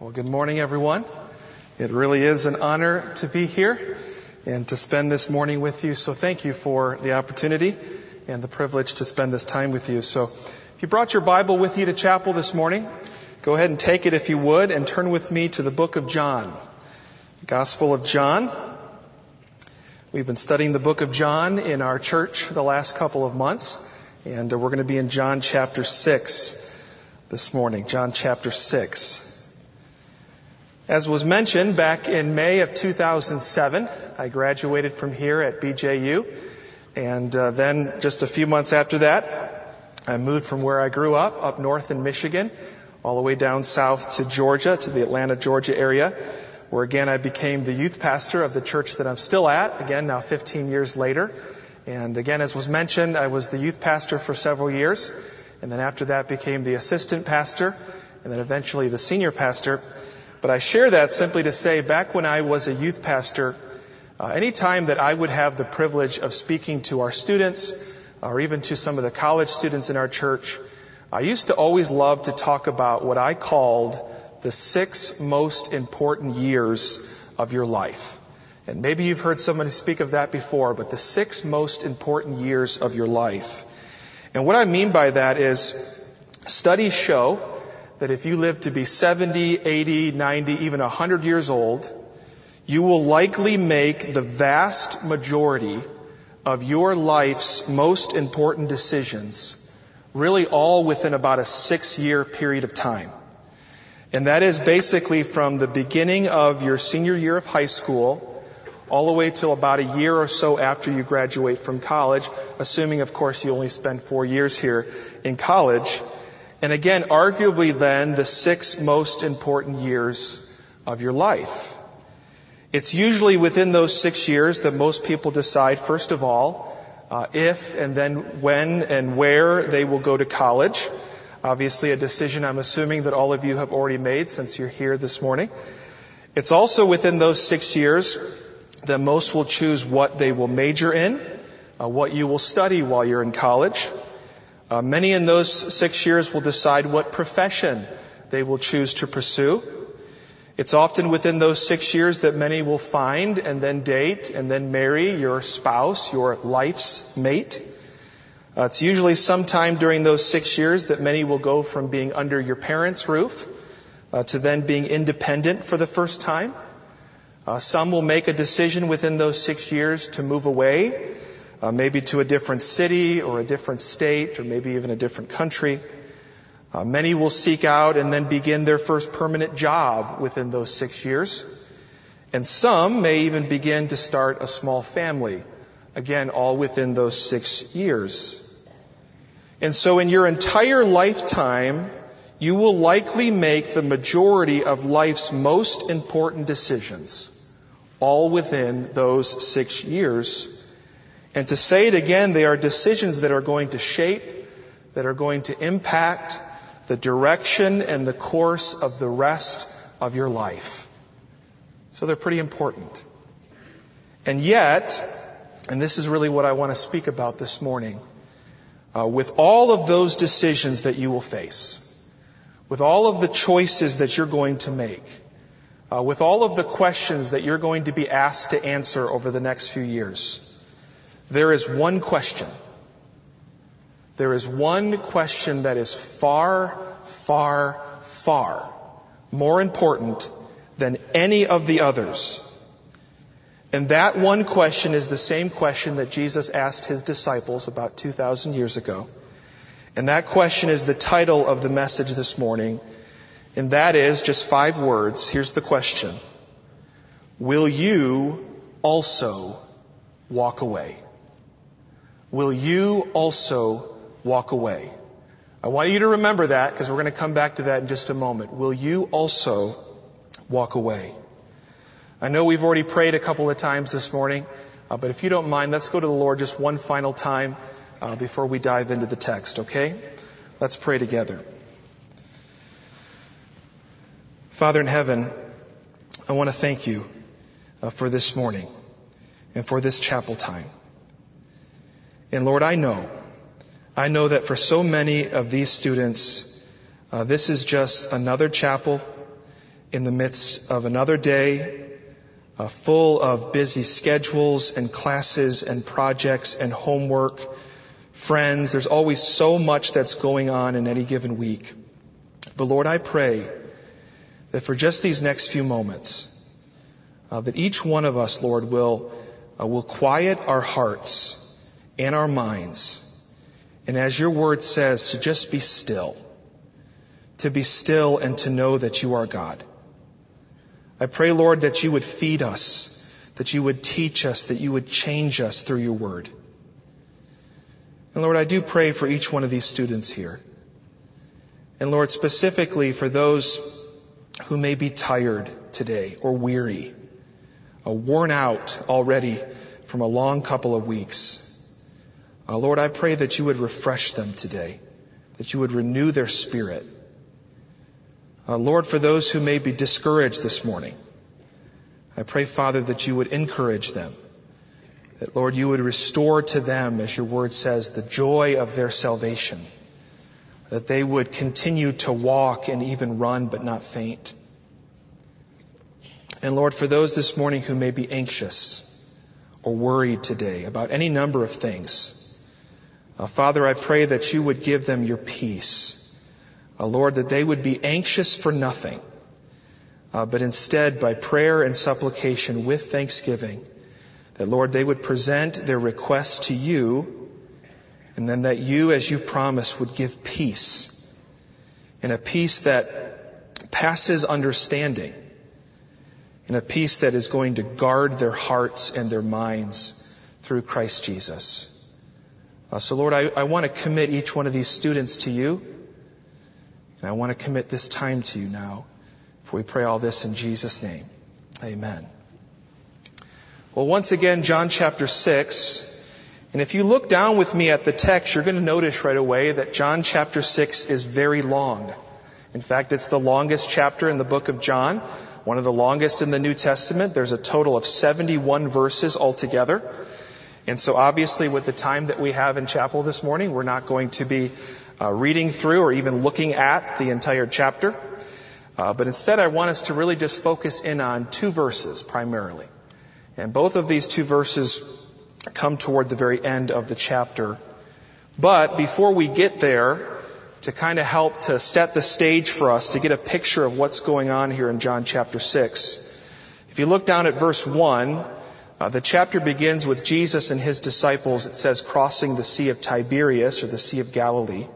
Well, good morning, everyone. It really is an honor to be here and to spend this morning with you. So thank you for the opportunity and the privilege to spend this time with you. So if you brought your Bible with you to chapel this morning, go ahead and take it if you would and turn with me to the book of John. The Gospel of John. We've been studying the book of John in our church the last couple of months and we're going to be in John chapter 6 this morning. John chapter 6. As was mentioned, back in May of 2007, I graduated from here at BJU. And uh, then just a few months after that, I moved from where I grew up, up north in Michigan, all the way down south to Georgia, to the Atlanta, Georgia area, where again I became the youth pastor of the church that I'm still at, again now 15 years later. And again, as was mentioned, I was the youth pastor for several years, and then after that became the assistant pastor, and then eventually the senior pastor. But I share that simply to say back when I was a youth pastor, uh, anytime that I would have the privilege of speaking to our students or even to some of the college students in our church, I used to always love to talk about what I called the six most important years of your life. And maybe you've heard somebody speak of that before, but the six most important years of your life. And what I mean by that is studies show that if you live to be 70, 80, 90, even 100 years old, you will likely make the vast majority of your life's most important decisions really all within about a six year period of time. And that is basically from the beginning of your senior year of high school all the way till about a year or so after you graduate from college, assuming of course you only spend four years here in college. And again, arguably then, the six most important years of your life. It's usually within those six years that most people decide, first of all, uh, if and then when and where they will go to college. Obviously, a decision I'm assuming that all of you have already made since you're here this morning. It's also within those six years that most will choose what they will major in, uh, what you will study while you're in college. Uh, many in those six years will decide what profession they will choose to pursue. It's often within those six years that many will find and then date and then marry your spouse, your life's mate. Uh, it's usually sometime during those six years that many will go from being under your parents' roof uh, to then being independent for the first time. Uh, some will make a decision within those six years to move away uh, maybe to a different city or a different state or maybe even a different country. Uh, many will seek out and then begin their first permanent job within those six years. And some may even begin to start a small family. Again, all within those six years. And so in your entire lifetime, you will likely make the majority of life's most important decisions, all within those six years. And to say it again, they are decisions that are going to shape, that are going to impact the direction and the course of the rest of your life. So they're pretty important. And yet, and this is really what I want to speak about this morning, uh, with all of those decisions that you will face, with all of the choices that you're going to make, uh, with all of the questions that you're going to be asked to answer over the next few years, there is one question. There is one question that is far, far, far more important than any of the others. And that one question is the same question that Jesus asked his disciples about 2,000 years ago. And that question is the title of the message this morning. And that is just five words. Here's the question. Will you also walk away? Will you also walk away? I want you to remember that because we're going to come back to that in just a moment. Will you also walk away? I know we've already prayed a couple of times this morning, uh, but if you don't mind, let's go to the Lord just one final time uh, before we dive into the text, okay? Let's pray together. Father in heaven, I want to thank you uh, for this morning and for this chapel time. And Lord, I know, I know that for so many of these students, uh, this is just another chapel. in the midst of another day uh, full of busy schedules and classes and projects and homework, friends. There's always so much that's going on in any given week. But Lord, I pray that for just these next few moments, uh, that each one of us, Lord, will uh, will quiet our hearts and our minds, and as Your Word says, to just be still, to be still and to know that You are God. I pray, Lord, that You would feed us, that You would teach us, that You would change us through Your Word. And Lord, I do pray for each one of these students here. And Lord, specifically for those who may be tired today or weary, uh, worn out already from a long couple of weeks. Uh, Lord, I pray that you would refresh them today, that you would renew their spirit. Uh, Lord, for those who may be discouraged this morning, I pray, Father, that you would encourage them. That, Lord, you would restore to them, as your word says, the joy of their salvation. That they would continue to walk and even run but not faint. And Lord, for those this morning who may be anxious or worried today about any number of things, Father, I pray that you would give them your peace. Uh, Lord, that they would be anxious for nothing, uh, but instead by prayer and supplication with thanksgiving, that Lord, they would present their requests to you, and then that you, as you promised, would give peace, and a peace that passes understanding and a peace that is going to guard their hearts and their minds through Christ Jesus. Uh, so Lord, I, I want to commit each one of these students to you. And I want to commit this time to you now. For we pray all this in Jesus' name. Amen. Well, once again, John chapter 6. And if you look down with me at the text, you're going to notice right away that John chapter 6 is very long. In fact, it's the longest chapter in the book of John one of the longest in the New Testament. There's a total of 71 verses altogether. And so obviously with the time that we have in chapel this morning, we're not going to be uh, reading through or even looking at the entire chapter. Uh, but instead I want us to really just focus in on two verses primarily. And both of these two verses come toward the very end of the chapter. But before we get there, to kind of help to set the stage for us to get a picture of what's going on here in John chapter 6. If you look down at verse 1, uh, the chapter begins with Jesus and his disciples, it says, crossing the Sea of Tiberias or the Sea of Galilee.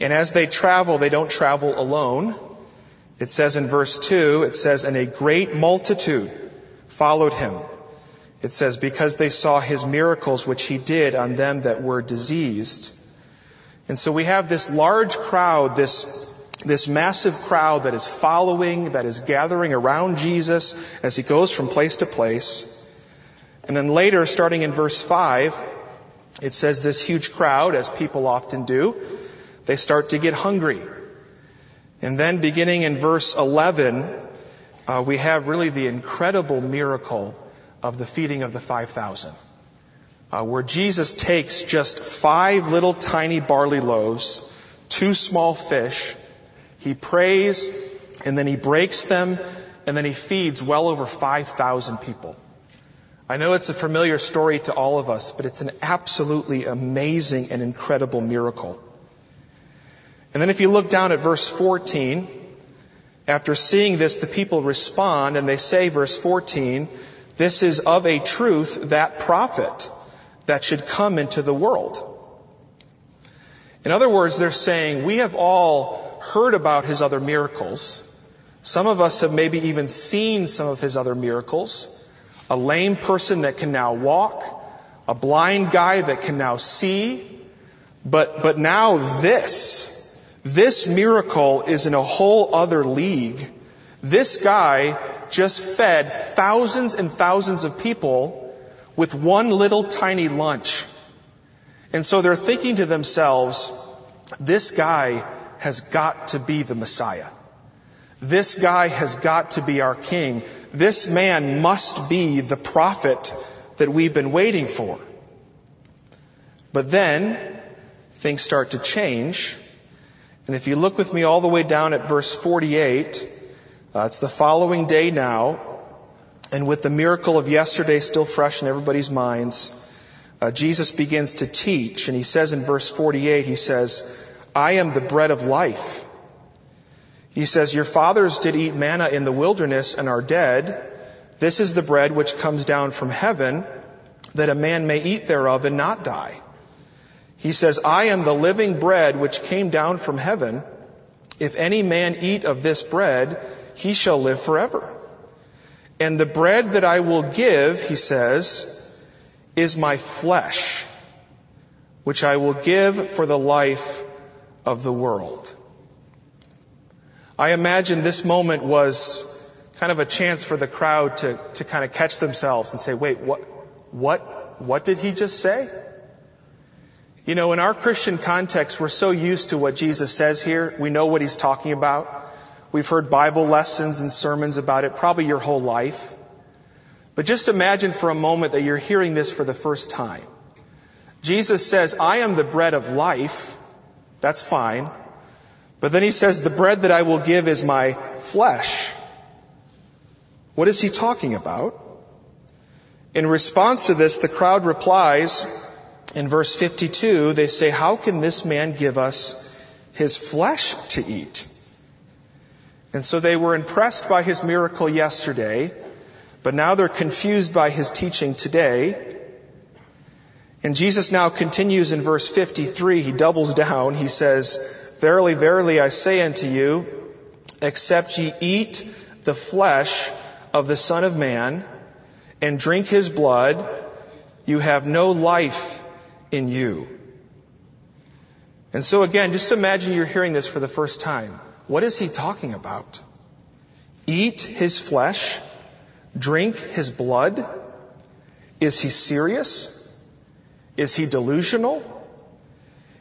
And as they travel, they don't travel alone. It says in verse 2, it says, and a great multitude followed him. It says, because they saw his miracles which he did on them that were diseased. And so we have this large crowd, this, this massive crowd that is following, that is gathering around Jesus as he goes from place to place. And then later, starting in verse 5, it says this huge crowd, as people often do, they start to get hungry. And then beginning in verse 11, uh, we have really the incredible miracle of the feeding of the 5,000 uh, where Jesus takes just five little tiny barley loaves, two small fish, he prays, and then he breaks them, and then he feeds well over 5,000 people. I know it's a familiar story to all of us, but it's an absolutely amazing and incredible miracle. And then if you look down at verse 14, after seeing this, the people respond and they say, verse 14, this is of a truth that prophet that should come into the world. In other words, they're saying, we have all heard about his other miracles. Some of us have maybe even seen some of his other miracles. A lame person that can now walk, a blind guy that can now see. But, but now this, this miracle is in a whole other league. This guy just fed thousands and thousands of people with one little tiny lunch. And so they're thinking to themselves, this guy has got to be the Messiah. This guy has got to be our king. This man must be the prophet that we've been waiting for. But then things start to change. And if you look with me all the way down at verse 48, Uh, it's the following day now, and with the miracle of yesterday still fresh in everybody's minds, uh, Jesus begins to teach, and he says in verse 48, he says, I am the bread of life. He says, Your fathers did eat manna in the wilderness and are dead. This is the bread which comes down from heaven, that a man may eat thereof and not die. He says, I am the living bread which came down from heaven. If any man eat of this bread, he shall live forever. And the bread that I will give, he says, is my flesh, which I will give for the life of the world. I imagine this moment was kind of a chance for the crowd to, to kind of catch themselves and say, wait, what, what, what did he just say? You know, in our Christian context, we're so used to what Jesus says here. We know what he's talking about. We've heard Bible lessons and sermons about it probably your whole life. But just imagine for a moment that you're hearing this for the first time. Jesus says, I am the bread of life. That's fine. But then he says, the bread that I will give is my flesh. What is he talking about? In response to this, the crowd replies in verse 52, they say, how can this man give us his flesh to eat? And so they were impressed by his miracle yesterday, but now they're confused by his teaching today. And Jesus now continues in verse 53. He doubles down. He says, Verily, verily, I say unto you, except ye eat the flesh of the Son of Man and drink his blood, you have no life in you. And so again, just imagine you're hearing this for the first time. What is he talking about? Eat his flesh, drink his blood? Is he serious? Is he delusional?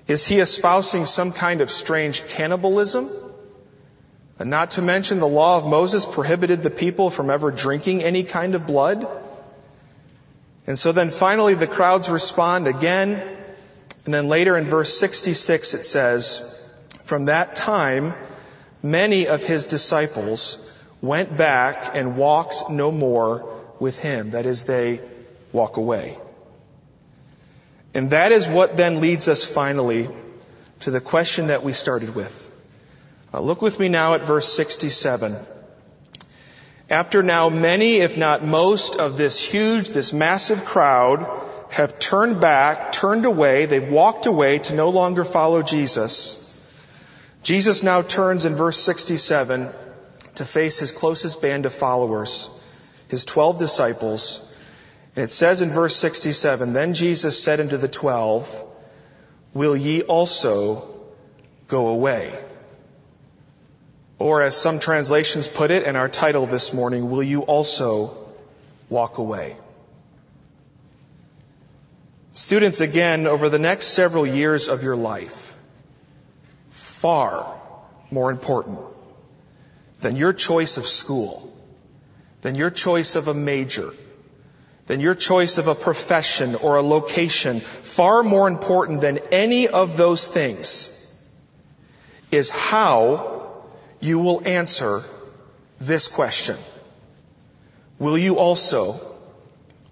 Is he espousing some kind of strange cannibalism? And not to mention the law of Moses prohibited the people from ever drinking any kind of blood. And so then finally the crowds respond again. And then later in verse 66 it says, From that time, many of his disciples went back and walked no more with him. That is, they walk away. And that is what then leads us finally to the question that we started with. Uh, look with me now at verse 67. After now many, if not most of this huge, this massive crowd have turned back, turned away, they've walked away to no longer follow Jesus. Jesus now turns in verse 67 to face his closest band of followers, his 12 disciples. And it says in verse 67, Then Jesus said unto the twelve, Will ye also go away? Or as some translations put it in our title this morning, Will you also walk away? Students, again, over the next several years of your life, far more important than your choice of school, than your choice of a major, than your choice of a profession or a location, far more important than any of those things is how you will answer this question. Will you also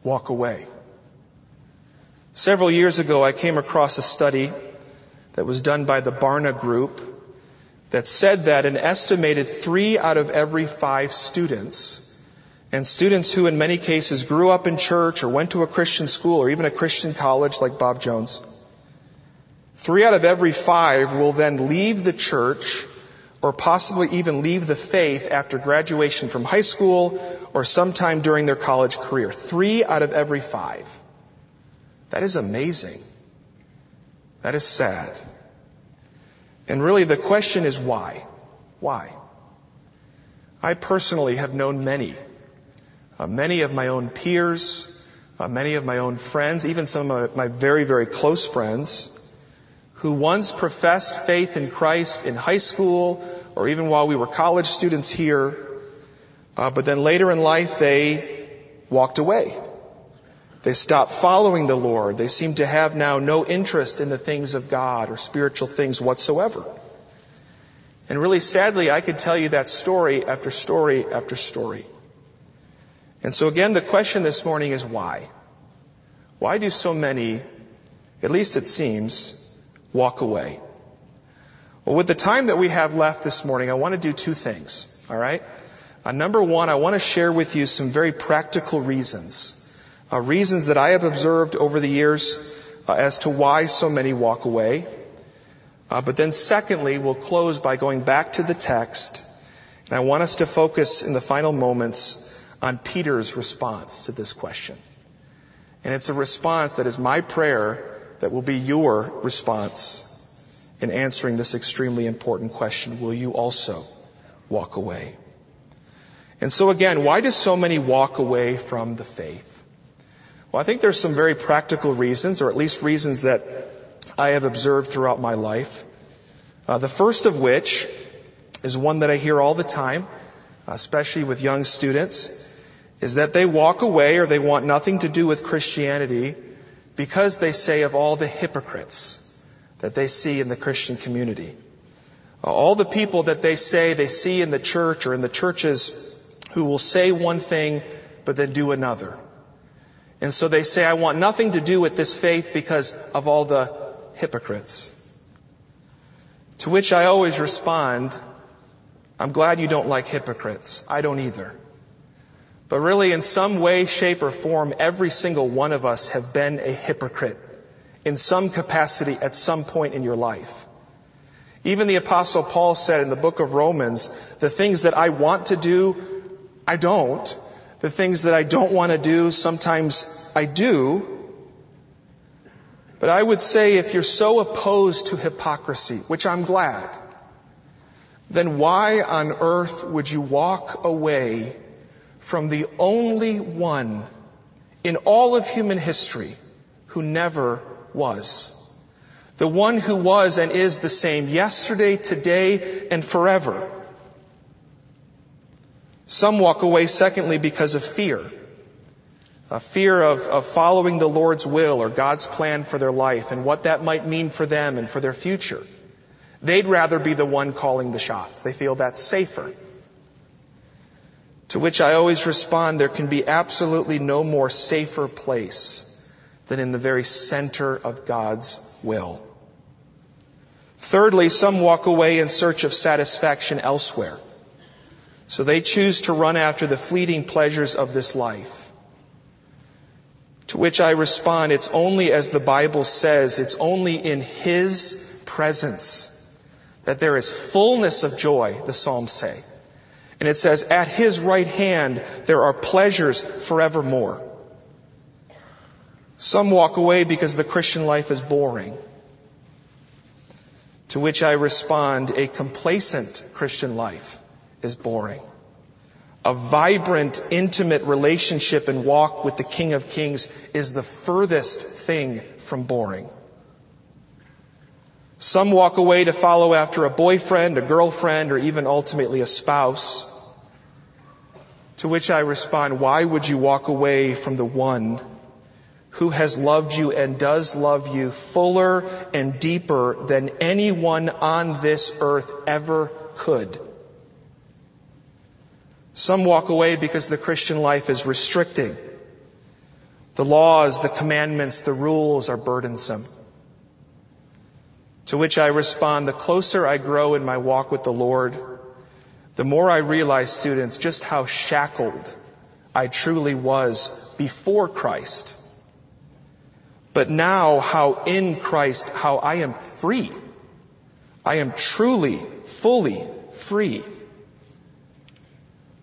walk away? Several years ago, I came across a study that was done by the Barna Group that said that an estimated three out of every five students and students who in many cases grew up in church or went to a Christian school or even a Christian college like Bob Jones, three out of every five will then leave the church or possibly even leave the faith after graduation from high school or sometime during their college career. Three out of every five. That is amazing. That is sad. And really the question is why? Why? I personally have known many uh, many of my own peers, uh, many of my own friends, even some of my very, very close friends, who once professed faith in Christ in high school or even while we were college students here, uh, but then later in life they walked away. They stopped following the Lord. They seem to have now no interest in the things of God or spiritual things whatsoever. And really sadly, I could tell you that story after story after story. And so again, the question this morning is why? Why do so many, at least it seems, walk away? Well, with the time that we have left this morning, I want to do two things. All right? Uh, number one, I want to share with you some very practical reasons. Uh, reasons that I have observed over the years uh, as to why so many walk away. Uh, but then secondly, we'll close by going back to the text. And I want us to focus in the final moments on Peter's response to this question. And it's a response that is my prayer that will be your response in answering this extremely important question. Will you also walk away? And so again, why do so many walk away from the faith? Well, I think there's some very practical reasons, or at least reasons that I have observed throughout my life. Uh, the first of which is one that I hear all the time, especially with young students, is that they walk away or they want nothing to do with Christianity because they say of all the hypocrites that they see in the Christian community. All the people that they say they see in the church or in the churches who will say one thing but then do another. And so they say, I want nothing to do with this faith because of all the hypocrites. To which I always respond, I'm glad you don't like hypocrites. I don't either. But really, in some way, shape, or form, every single one of us have been a hypocrite in some capacity at some point in your life. Even the apostle Paul said in the book of Romans, the things that I want to do, I don't. The things that I don't want to do, sometimes I do. But I would say if you're so opposed to hypocrisy, which I'm glad, then why on earth would you walk away from the only one in all of human history who never was? The one who was and is the same yesterday, today, and forever. Some walk away, secondly, because of fear. A fear of, of following the Lord's will or God's plan for their life and what that might mean for them and for their future. They'd rather be the one calling the shots. They feel that's safer. To which I always respond, there can be absolutely no more safer place than in the very center of God's will. Thirdly, some walk away in search of satisfaction elsewhere. So they choose to run after the fleeting pleasures of this life. To which I respond, it's only as the Bible says, it's only in His presence that there is fullness of joy, the Psalms say. And it says, at His right hand there are pleasures forevermore. Some walk away because the Christian life is boring. To which I respond, a complacent Christian life is boring. A vibrant, intimate relationship and walk with the King of Kings is the furthest thing from boring. Some walk away to follow after a boyfriend, a girlfriend, or even ultimately a spouse. To which I respond, why would you walk away from the one who has loved you and does love you fuller and deeper than anyone on this earth ever could? Some walk away because the Christian life is restricting. The laws, the commandments, the rules are burdensome. To which I respond, the closer I grow in my walk with the Lord, the more I realize, students, just how shackled I truly was before Christ. But now how in Christ, how I am free. I am truly, fully free.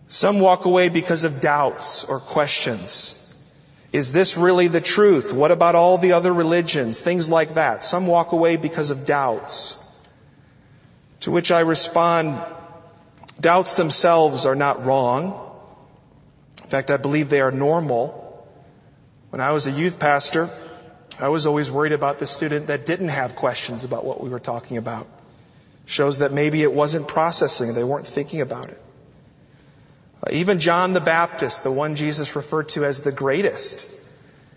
Some walk away because of doubts or questions. Is this really the truth? What about all the other religions? Things like that. Some walk away because of doubts. To which I respond, doubts themselves are not wrong. In fact, I believe they are normal. When I was a youth pastor, I was always worried about the student that didn't have questions about what we were talking about. Shows that maybe it wasn't processing, they weren't thinking about it. Even John the Baptist, the one Jesus referred to as the greatest,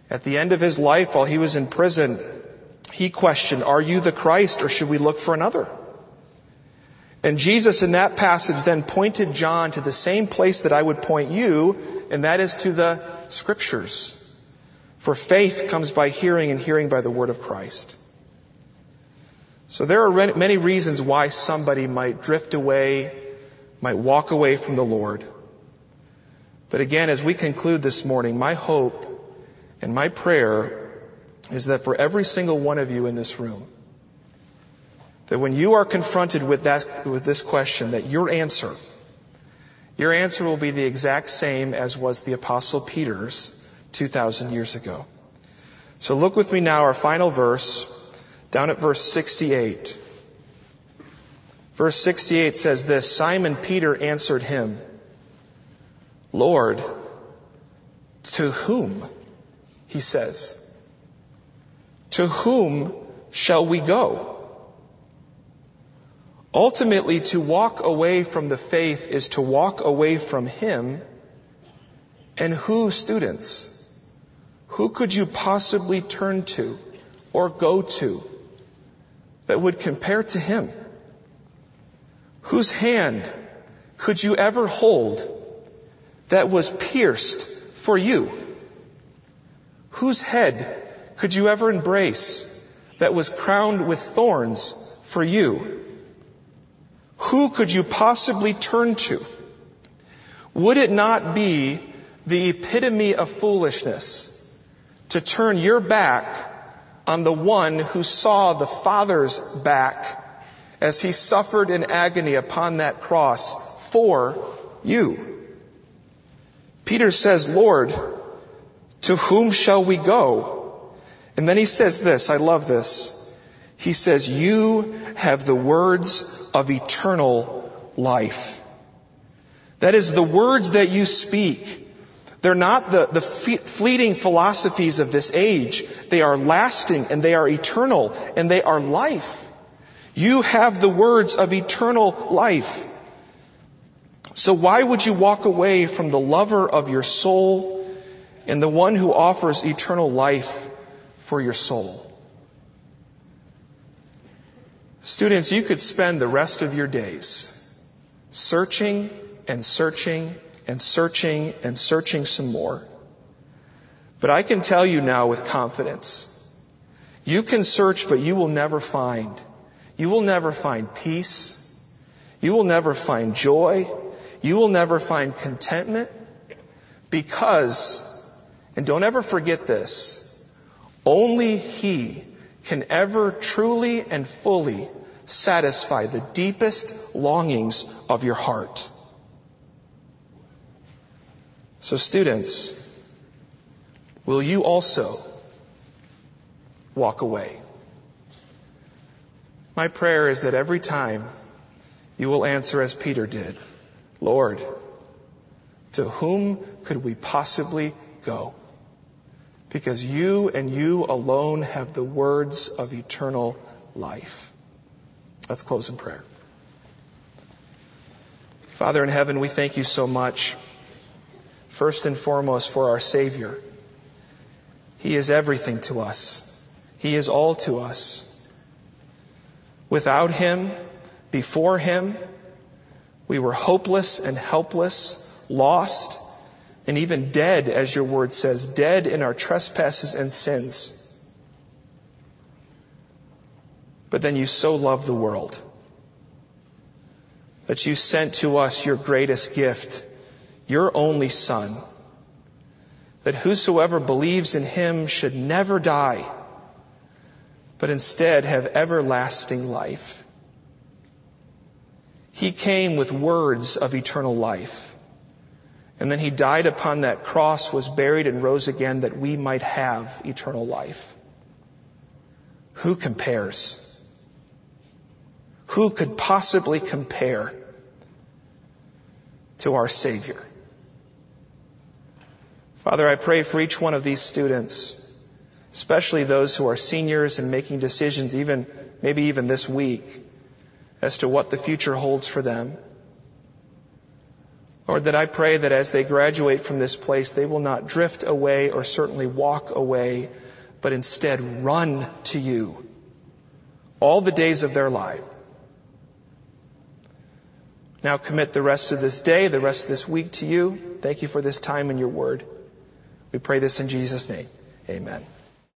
at the end of his life while he was in prison, he questioned, are you the Christ or should we look for another? And Jesus in that passage then pointed John to the same place that I would point you, and that is to the scriptures. For faith comes by hearing and hearing by the word of Christ. So there are many reasons why somebody might drift away, might walk away from the Lord. But again, as we conclude this morning, my hope and my prayer is that for every single one of you in this room, that when you are confronted with that, with this question, that your answer, your answer will be the exact same as was the apostle Peter's 2,000 years ago. So look with me now, our final verse, down at verse 68. Verse 68 says this, Simon Peter answered him, Lord, to whom? He says, to whom shall we go? Ultimately, to walk away from the faith is to walk away from Him. And who, students? Who could you possibly turn to or go to that would compare to Him? Whose hand could you ever hold that was pierced for you? Whose head could you ever embrace that was crowned with thorns for you? Who could you possibly turn to? Would it not be the epitome of foolishness to turn your back on the one who saw the Father's back as he suffered in agony upon that cross for you? Peter says, Lord, to whom shall we go? And then he says this, I love this. He says, you have the words of eternal life. That is the words that you speak. They're not the, the fleeting philosophies of this age. They are lasting and they are eternal and they are life. You have the words of eternal life. So why would you walk away from the lover of your soul and the one who offers eternal life for your soul? Students, you could spend the rest of your days searching and searching and searching and searching some more. But I can tell you now with confidence, you can search, but you will never find. You will never find peace. You will never find joy. You will never find contentment because, and don't ever forget this, only He can ever truly and fully satisfy the deepest longings of your heart. So students, will you also walk away? My prayer is that every time you will answer as Peter did, Lord, to whom could we possibly go? Because you and you alone have the words of eternal life. Let's close in prayer. Father in heaven, we thank you so much, first and foremost, for our Savior. He is everything to us. He is all to us. Without Him, before Him, we were hopeless and helpless, lost, and even dead, as your word says, dead in our trespasses and sins. But then you so loved the world that you sent to us your greatest gift, your only son, that whosoever believes in him should never die, but instead have everlasting life. He came with words of eternal life. And then he died upon that cross, was buried and rose again that we might have eternal life. Who compares? Who could possibly compare to our Savior? Father, I pray for each one of these students, especially those who are seniors and making decisions even, maybe even this week, as to what the future holds for them. Lord, that I pray that as they graduate from this place, they will not drift away or certainly walk away, but instead run to you all the days of their life. now commit the rest of this day, the rest of this week to you. Thank you for this time in your word. We pray this in Jesus' name. Amen.